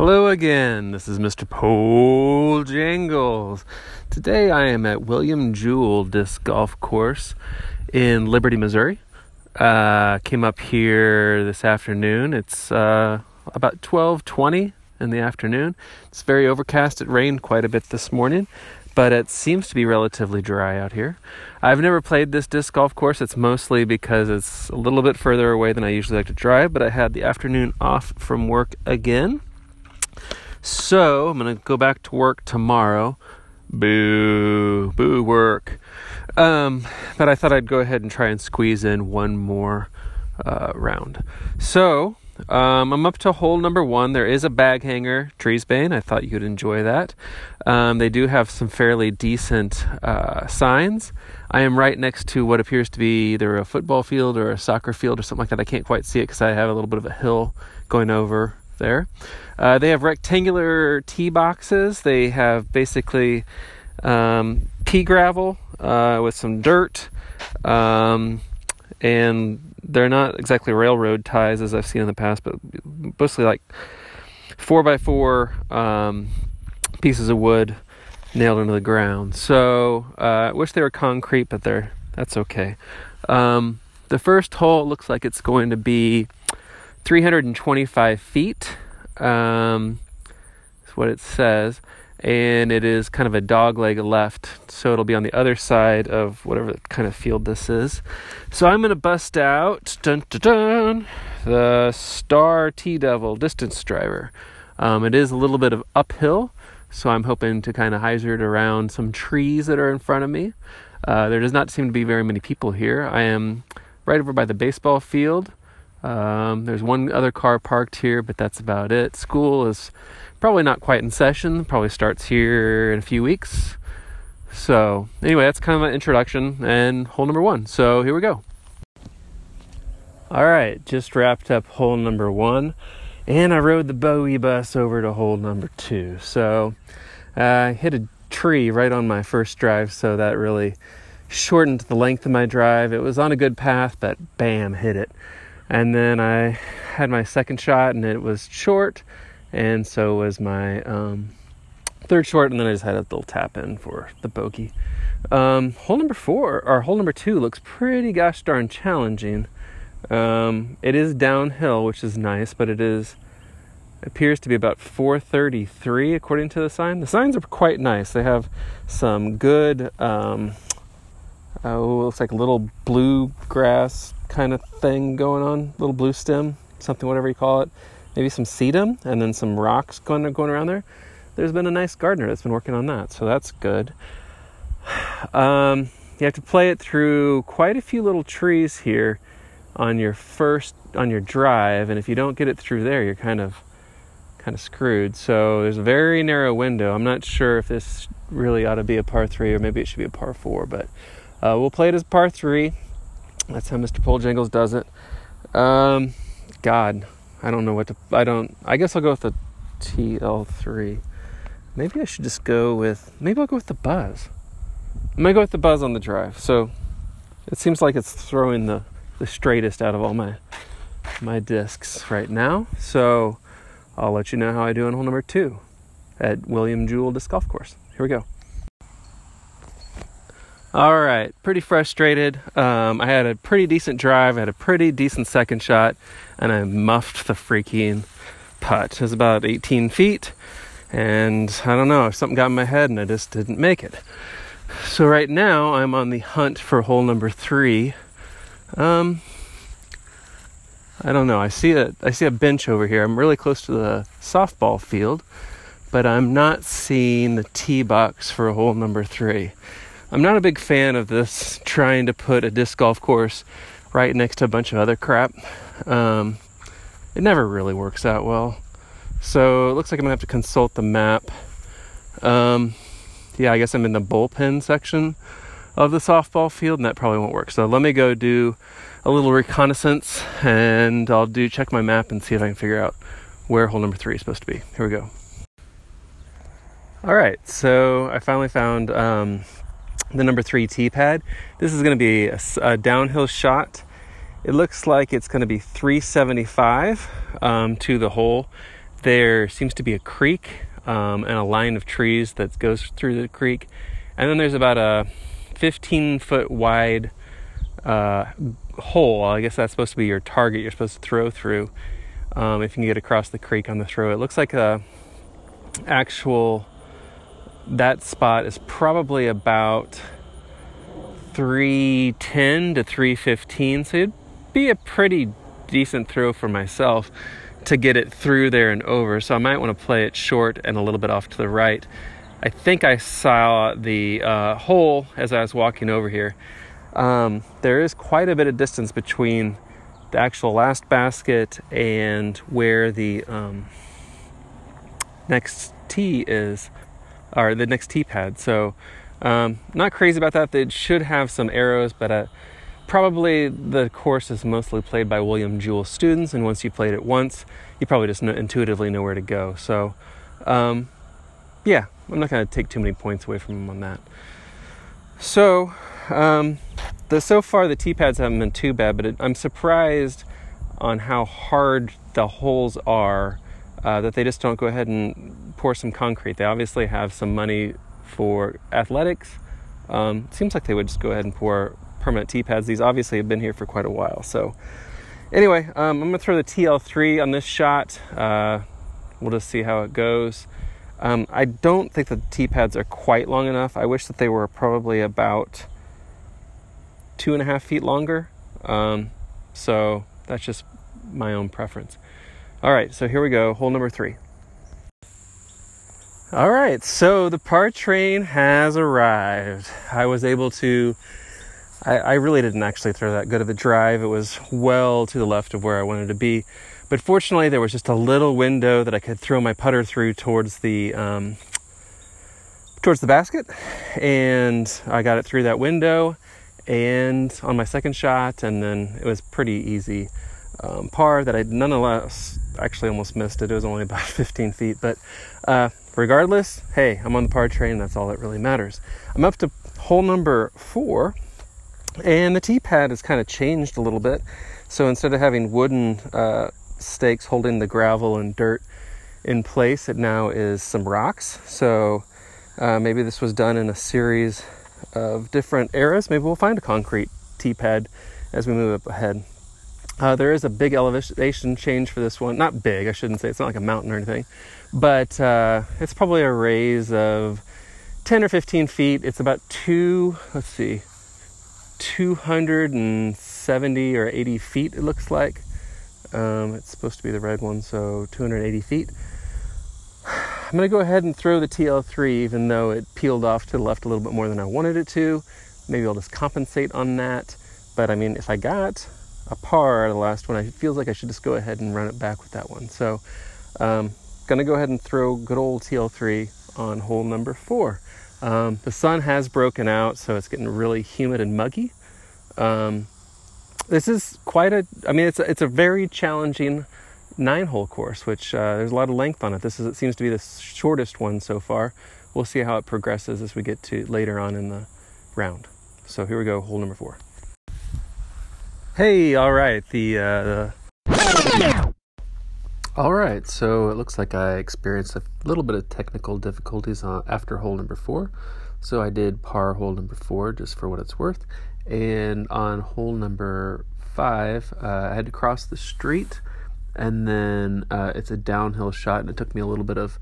Hello again. This is Mr. Pole Jangles. Today I am at William Jewell Disc Golf Course in Liberty, Missouri. Uh, came up here this afternoon. It's uh, about 12:20 in the afternoon. It's very overcast. It rained quite a bit this morning, but it seems to be relatively dry out here. I've never played this disc golf course. It's mostly because it's a little bit further away than I usually like to drive, but I had the afternoon off from work again. So I'm to go back to work tomorrow. Boo, boo work. Um, but I thought I'd go ahead and try and squeeze in one more uh, round. So um, I'm up to hole number one. There is a bag hanger, Treesbane. I thought you'd enjoy that. Um, they do have some fairly decent uh, signs. I am right next to what appears to be either a football field or a soccer field or something like that. I can't quite see it because I have a little bit of a hill going over there. Uh, they have rectangular tee boxes. They have basically um, pea gravel uh, with some dirt. Um, and they're not exactly railroad ties as I've seen in the past, but mostly like four by four um, pieces of wood nailed into the ground. So uh, I wish they were concrete, but they're that's okay. Um, the first hole looks like it's going to be 325 feet. Um, that's what it says and it is kind of a dog leg left, so it'll be on the other side of whatever kind of field this is. So I'm going to bust out dun, dun, dun, the Star TeeDevil distance driver. Um, it is a little bit of uphill, so I'm hoping to kind of hazard around some trees that are in front of me. Uh, there does not seem to be very many people here. I am right over by the baseball field. Um, there's one other car parked here, but that's about it. School is probably not quite in session. Probably starts here in a few weeks. So, anyway, that's kind of an introduction and hole number one. So, here we go. All right, just wrapped up hole number one, and I rode the Bowie bus over to hole number two. So, uh, I hit a tree right on my first drive, so that really shortened the length of my drive. It was on a good path, but bam, hit it. And then I had my second shot, and it was short and so was my um, third short, and then I just had a little tap in for the bogey. Um, hole number four, or hole number two, looks pretty gosh darn challenging. Um, it is downhill, which is nice, but it is appears to be about 433 according to the sign. The signs are quite nice. They have some good, um, oh, looks like a little blue grass kind of thing going on, little blue stem, something, whatever you call it maybe some sedum and then some rocks going going around there. There's been a nice gardener that's been working on that, so that's good. Um, you have to play it through quite a few little trees here on your first on your drive, and if you don't get it through there, you're kind of kind of screwed. So there's a very narrow window. I'm not sure if this really ought to be a par three or maybe it should be a par four, but uh, we'll play it as par three. That's how Mr. Pole Jangles does it. Um, God, I don't know what to. I don't. I guess I'll go with the TL3. Maybe I should just go with. Maybe I'll go with the Buzz. I might go with the Buzz on the drive. So it seems like it's throwing the the straightest out of all my my discs right now. So I'll let you know how I do on hole number two at William Jewell Disc Golf Course. Here we go. All right, pretty frustrated. Um, I had a pretty decent drive, I had a pretty decent second shot, and I muffed the freaking putt. It was about 18 feet, and I don't know, something got in my head and I just didn't make it. So right now I'm on the hunt for hole number three. Um, I don't know. I see a I see a bench over here. I'm really close to the softball field, but I'm not seeing the tee box for hole number three. I'm not a big fan of this trying to put a disc golf course right next to a bunch of other crap. Um, it never really works out well. So it looks like I'm gonna have to consult the map. Um, yeah, I guess I'm in the bullpen section of the softball field, and that probably won't work. So let me go do a little reconnaissance, and I'll do check my map and see if I can figure out where hole number three is supposed to be. Here we go. All right, so I finally found um, the number three tee pad. This is going to be a, a, downhill shot. It looks like it's going to be 375 um, to the hole. there seems to be a creek um, and a line of trees that goes through the creek. And then there's about a 15 foot wide uh, hole. I guess that's supposed to be your target you're supposed to throw through um, if you can get across the creek on the throw. It looks like a actual that spot is probably about 310 to 315 so it'd be a pretty decent throw for myself to get it through there and over. So i might want to play it short and a little bit off to the right. I think i saw the uh, hole as i was walking over here. Um, there is quite a bit of distance between the actual last basket and where the um, next tee is, or the next tee pad. So, um, not crazy about that. It should have some arrows, but uh, probably the course is mostly played by William Jewell students, and once you played it once, you probably just know, intuitively know where to go. So, um, yeah, I'm not going to take too many points away from him on that. So, um, the so far the tee pads haven't been too bad, but it, I'm surprised on how hard the holes are. Uh, that they just don't go ahead and pour some concrete. They obviously have some money for athletics. Um, seems like they would just go ahead and pour permanent tee pads. These obviously have been here for quite a while. So, anyway, um, I'm going to throw the TL3 on this shot. Uh, we'll just see how it goes. Um, I don't think the tee pads are quite long enough. I wish that they were probably about two and a half feet longer. Um, so that's just my own preference. All right, so here we go, hole number three. All right, so the par train has arrived. I was able to, I, I, really didn't actually throw that good of a drive. It was well to the left of where I wanted to be. But fortunately, there was just a little window that I could throw my putter through towards the, um, towards the basket. And I got it through that window and on my second shot, and then it was pretty easy um, par that I nonetheless actually almost missed it. It was only about 15 feet, but uh, regardless, hey, I'm on the par train. That's all that really matters. I'm up to hole number four, and the tee pad has kind of changed a little bit. So instead of having wooden uh, stakes holding the gravel and dirt in place, it now is some rocks. So uh, maybe this was done in a series of different eras. Maybe we'll find a concrete tee pad as we move up ahead. Uh, there is a big elevation change for this one. Not big, I shouldn't say. It's not like a mountain or anything, but uh, it's probably a raise of 10 or 15 feet. It's about two, let's see, 270 or 80 feet, it looks like. Um, it's supposed to be the red one, so 280 feet. I'm going to go ahead and throw the TL3 even though it peeled off to the left a little bit more than I wanted it to. Maybe I'll just compensate on that. But I mean, if I got a par the last one, it feels like I should just go ahead and run it back with that one. So, um, gonna go ahead and throw good old TL3 on hole number four. Um, the sun has broken out, so it's getting really humid and muggy. Um, this is quite a, I mean, it's a, it's a very challenging nine hole course, which uh, there's a lot of length on it. This is it seems to be the shortest one so far. We'll see how it progresses as we get to later on in the round. So here we go, hole number four. Hey, all right. The uh... all right. so it looks like I experienced a little bit of technical difficulties uh, after hole number four. So I did par hole number four just for what it's worth. And on hole number five, uh, I had to cross the street and then uh, it's a downhill shot, and it took me a little bit of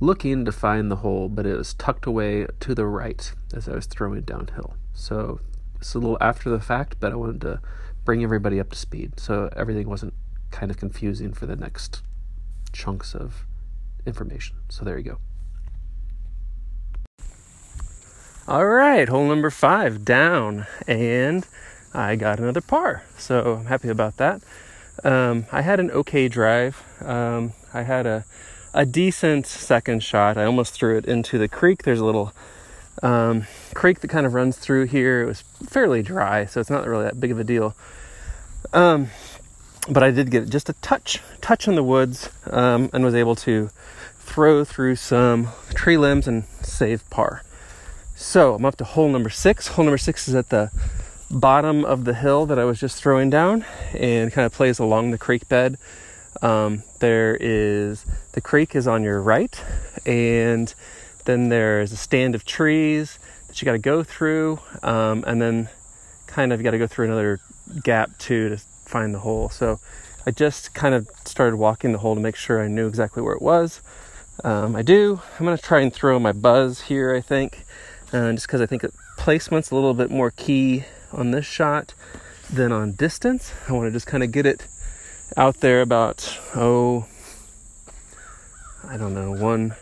looking to find the hole, but it was tucked away to the right as I was throwing downhill. So it's a little after the fact, but I wanted to bring everybody up to speed so everything wasn't kind of confusing for the next chunks of information. So there you go. All right, hole number five down, and I got another par. So I'm happy about that. Um, I had an okay drive. Um, I had a a decent second shot. I almost threw it into the creek. There's a little um, creek that kind of runs through here. It was fairly dry, so it's not really that big of a deal. Um, but I did get just a touch, touch in the woods, um, and was able to throw through some tree limbs and save par. So I'm up to hole number six. Hole number six is at the bottom of the hill that I was just throwing down and kind of plays along the creek bed. Um, there is the creek is on your right, and then there's a stand of trees that you got to go through, um, and then kind of got to go through another gap too to find the hole. So I just kind of started walking the hole to make sure I knew exactly where it was. Um, I do. I'm to try and throw my buzz here, I think, uh, just because I think placement's a little bit more key on this shot than on distance. I want to just kind of get it out there about, oh, I don't know, one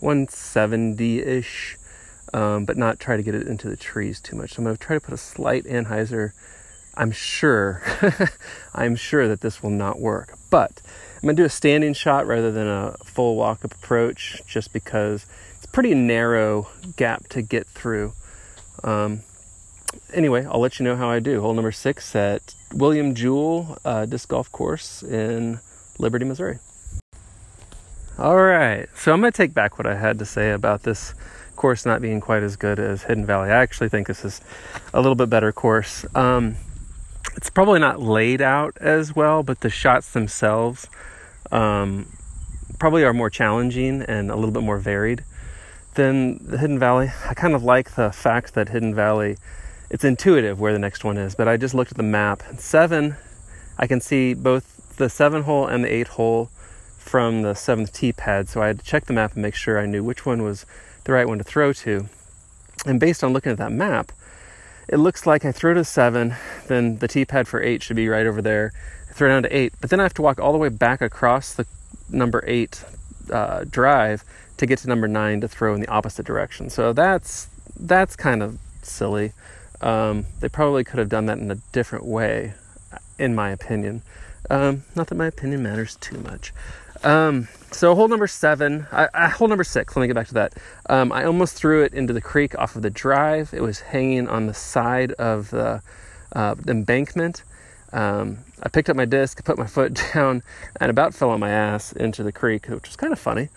170 ish, um, but not try to get it into the trees too much. So I'm going to try to put a slight anhyzer. I'm sure, I'm sure that this will not work, but I'm going to do a standing shot rather than a full walk up approach just because it's a pretty narrow gap to get through. Um, anyway, I'll let you know how I do. Hole number six at William Jewell uh, Disc Golf Course in Liberty, Missouri. All right, so I'm going to take back what I had to say about this course not being quite as good as Hidden Valley. I actually think this is a little bit better course. Um, it's probably not laid out as well, but the shots themselves um, probably are more challenging and a little bit more varied than the Hidden Valley. I kind of like the fact that Hidden Valley, it's intuitive where the next one is, but I just looked at the map. Seven, I can see both the seven hole and the eight hole from the seventh tee pad, so I had to check the map and make sure I knew which one was the right one to throw to. And based on looking at that map, it looks like I throw to seven, then the tee pad for eight should be right over there. I throw down to eight, but then I have to walk all the way back across the number eight uh, drive to get to number nine to throw in the opposite direction. So that's that's kind of silly. Um, they probably could have done that in a different way, in my opinion. Um, not that my opinion matters too much. Um, so hole number seven, hole number six. Let me get back to that. Um, I almost threw it into the creek off of the drive. It was hanging on the side of the, uh, embankment. Um, I picked up my disc, put my foot down, and about fell on my ass into the creek, which was kind of funny.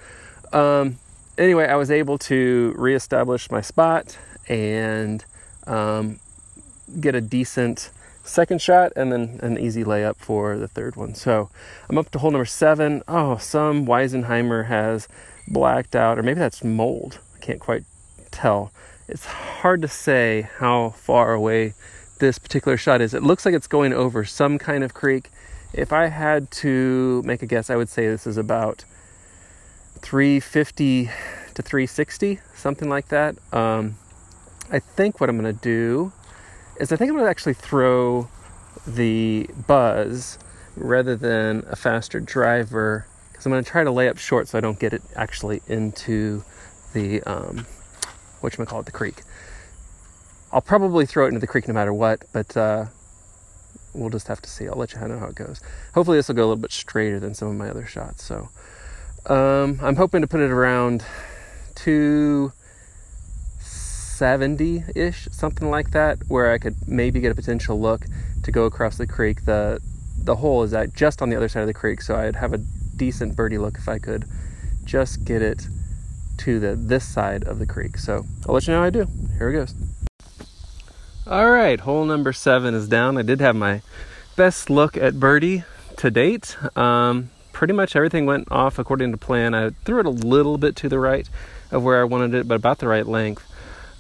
Um, anyway, I was able to reestablish my spot and um, get a decent second shot and then an easy layup for the third one. So I'm up to hole number seven. Oh, some Weisenheimer has blacked out, or maybe that's mold. I can't quite tell. It's hard to say how far away this particular shot is. It looks like it's going over some kind of creek. If I had to make a guess, I would say this is about 350 to 360, something like that. Um, I think what I'm going to do is I think I'm going to actually throw the buzz rather than a faster driver because I'm going to try to lay up short so I don't get it actually into the um, what you call it the creek. I'll probably throw it into the creek no matter what, but uh, we'll just have to see. I'll let you know how it goes. Hopefully, this will go a little bit straighter than some of my other shots. So um, I'm hoping to put it around two 70 ish, something like that, where I could maybe get a potential look to go across the creek. The the hole is at just on the other side of the creek, so I'd have a decent birdie look if I could just get it to the this side of the creek. So I'll let you know how I do. Here it goes. All right, hole number seven is down. I did have my best look at birdie to date. Um, pretty much everything went off according to plan. I threw it a little bit to the right of where I wanted it, but about the right length.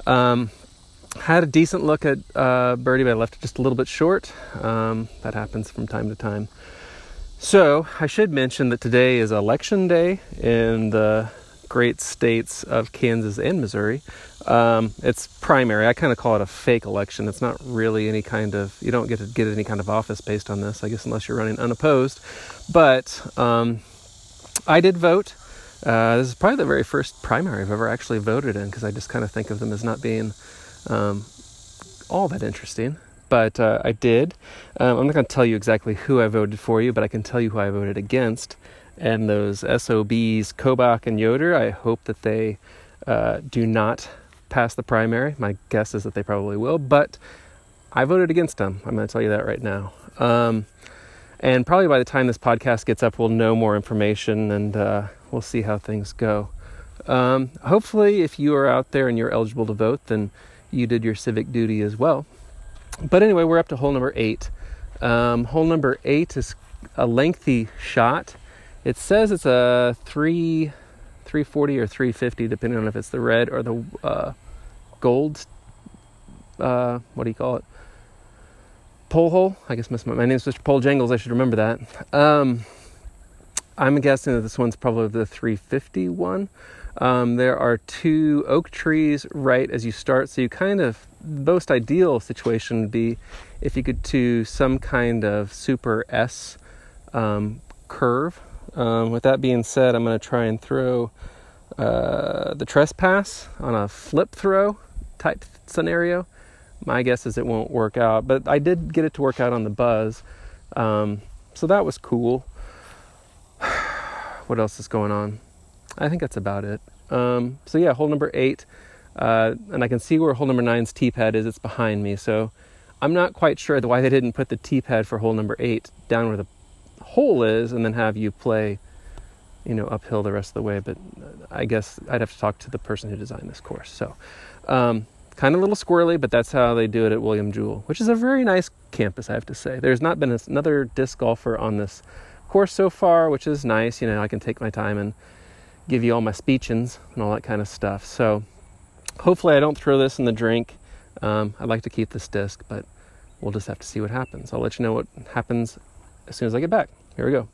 Um, had a decent look at uh, birdie, but I left it just a little bit short. Um, that happens from time to time. So I should mention that today is election day in the great states of Kansas and Missouri. Um, it's primary. I kind of call it a fake election. It's not really any kind of you don't get to get any kind of office based on this, I guess, unless you're running unopposed. But um, I did vote. Uh, this is probably the very first primary I've ever actually voted in because I just kind of think of them as not being um, all that interesting. But uh, I did. Um, I'm not going to tell you exactly who I voted for you, but I can tell you who I voted against. And those SOBs, Kobach and Yoder, I hope that they uh, do not pass the primary. My guess is that they probably will, but I voted against them. I'm going to tell you that right now. Um, and probably by the time this podcast gets up, we'll know more information and uh, we'll see how things go. Um, hopefully, if you are out there and you're eligible to vote, then you did your civic duty as well. But anyway, we're up to hole number eight. Um, hole number eight is a lengthy shot. It says it's a three, 340 or 350, depending on if it's the red or the uh, gold. Uh, what do you call it? Pole hole. I guess my, my name is Mr. Pole Jangles. I should remember that. Um, I'm guessing that this one's probably the 350 one. Um, there are two oak trees right as you start, so you kind of most ideal situation would be if you could do some kind of super S um, curve. Um, with that being said, I'm going to try and throw uh, the trespass on a flip throw type scenario. My guess is it won't work out, but I did get it to work out on the buzz, um, so that was cool. What else is going on? I think that's about it. Um, so yeah, hole number eight, uh, and I can see where hole number nine's tee pad is. It's behind me, so I'm not quite sure why they didn't put the tee pad for hole number eight down where the hole is, and then have you play, you know, uphill the rest of the way. But I guess I'd have to talk to the person who designed this course. So. Um, kind of a little squirrely, but that's how they do it at William Jewell, which is a very nice campus, I have to say. There's not been another disc golfer on this course so far, which is nice. You know, I can take my time and give you all my speechings and all that kind of stuff. So hopefully I don't throw this in the drink. Um, I'd like to keep this disc, but we'll just have to see what happens. I'll let you know what happens as soon as I get back. Here we go.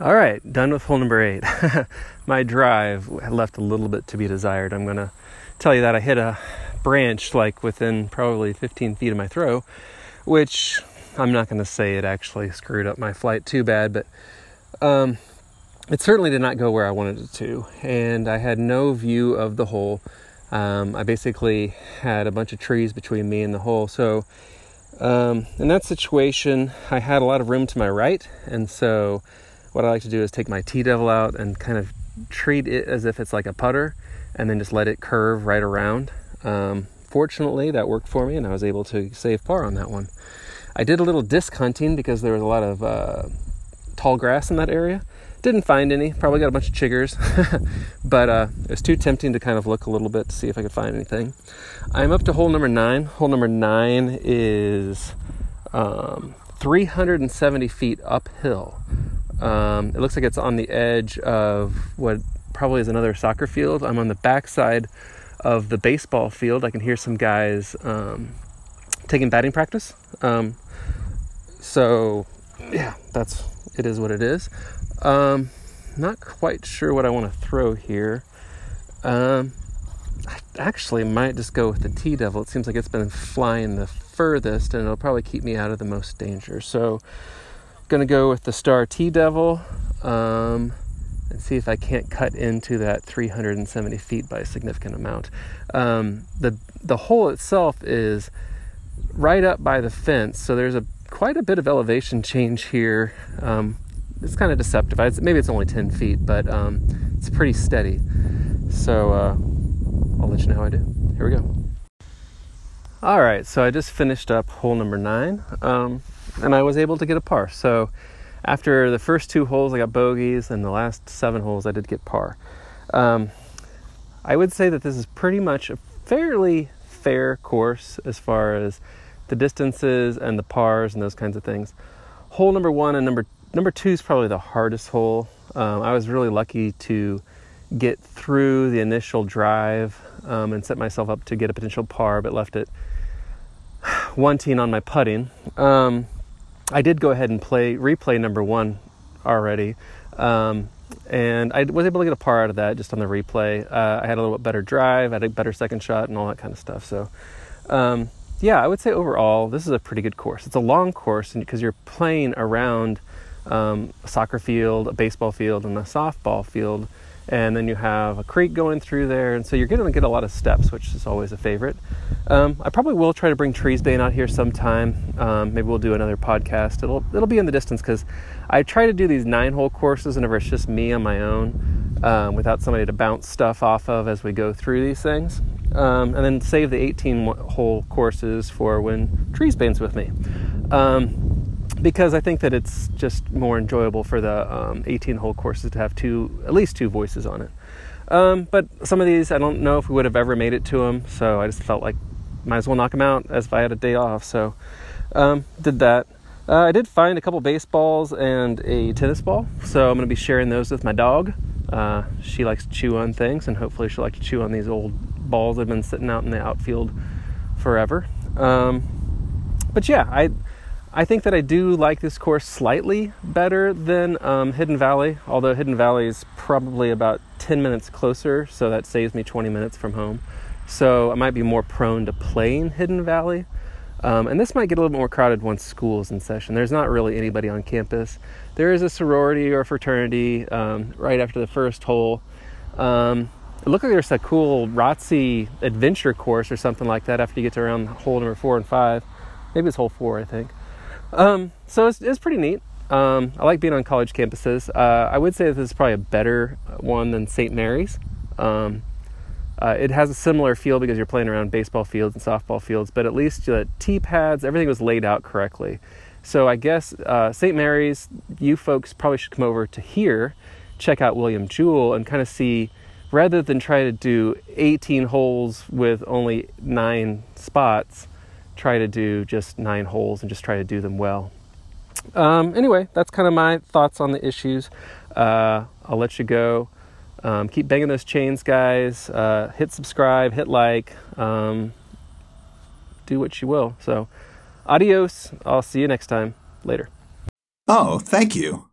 All right, done with hole number eight. my drive left a little bit to be desired. I'm going to tell you that I hit a branch like within probably 15 feet of my throw, which I'm not going to say it actually screwed up my flight too bad, but um, it certainly did not go where I wanted it to. And I had no view of the hole. Um, I basically had a bunch of trees between me and the hole. So, um, in that situation, I had a lot of room to my right. And so, what I like to do is take my TeeDevil out and kind of treat it as if it's like a putter and then just let it curve right around. Um, fortunately, that worked for me and I was able to save par on that one. I did a little disc hunting because there was a lot of uh, tall grass in that area. Didn't find any. Probably got a bunch of chiggers, but uh, it was too tempting to kind of look a little bit to see if I could find anything. I'm up to hole number nine. Hole number nine is um, 370 feet uphill. Um, it looks like it's on the edge of what probably is another soccer field. I'm on the backside of the baseball field. I can hear some guys um, taking batting practice. Um, so yeah, that's it is what it is. Um, not quite sure what I want to throw here. Um, I actually might just go with the TeeDevil. It seems like it's been flying the furthest, and it'll probably keep me out of the most danger. So, gonna go with the Star TeeDevil, um, and see if I can't cut into that 370 feet by a significant amount. Um, the the hole itself is right up by the fence, so there's a quite a bit of elevation change here. Um, it's kind of deceptive. Maybe it's only 10 feet, but um, it's pretty steady. So uh, I'll let you know how I do. Here we go. All right, so I just finished up hole number nine, um, and I was able to get a par. So after the first two holes, I got bogeys, and the last seven holes, I did get par. Um, I would say that this is pretty much a fairly fair course as far as the distances and the pars and those kinds of things. Hole number one and number number two is probably the hardest hole. Um, I was really lucky to get through the initial drive um, and set myself up to get a potential par, but left it wanting on my putting. Um, I did go ahead and play replay number one already, um, and I was able to get a par out of that just on the replay. Uh, I had a little bit better drive, I had a better second shot, and all that kind of stuff. So um, yeah, I would say overall, this is a pretty good course. It's a long course because you're playing around um, a soccer field, a baseball field, and a softball field. And then you have a creek going through there, and so you're going to get a lot of steps, which is always a favorite. Um, I probably will try to bring Treesbane out here sometime. Um, maybe we'll do another podcast. It'll it'll be in the distance because I try to do these nine hole courses whenever it's just me on my own, um, without somebody to bounce stuff off of as we go through these things um, and then save the 18 hole courses for when Trees Treesbane's with me. Um, because I think that it's just more enjoyable for the um, 18 hole courses to have two, at least two voices on it. Um, but some of these, I don't know if we would have ever made it to them, so I just felt like might as well knock them out as if I had a day off. So um, did that. Uh, I did find a couple baseballs and a tennis ball, so I'm going to be sharing those with my dog. Uh, she likes to chew on things, and hopefully, she'll like to chew on these old balls have been sitting out in the outfield forever. Um, but yeah, I I think that I do like this course slightly better than um, Hidden Valley, although Hidden Valley is probably about 10 minutes closer, so that saves me 20 minutes from home. So I might be more prone to playing Hidden Valley. Um, and this might get a little bit more crowded once school is in session. There's not really anybody on campus. There is a sorority or fraternity um, right after the first hole. Um, it looked like there's a cool ROTC adventure course or something like that after you get to around hole number four and five. Maybe it's hole four, I think. Um, so it's, it's pretty neat. Um, I like being on college campuses. Uh, I would say this is probably a better one than St. Mary's. Um, uh, it has a similar feel because you're playing around baseball fields and softball fields, but at least the tee pads, everything was laid out correctly. So I guess uh, St. Mary's, you folks probably should come over to here, check out William Jewell, and kind of see, rather than try to do 18 holes with only nine spots, try to do just nine holes and just try to do them well. Um, anyway, that's kind of my thoughts on the issues. Uh, I'll let you go. Um, keep banging those chains, guys. Uh, hit subscribe, hit like, um, do what you will. So, adios. I'll see you next time. Later. Oh, thank you.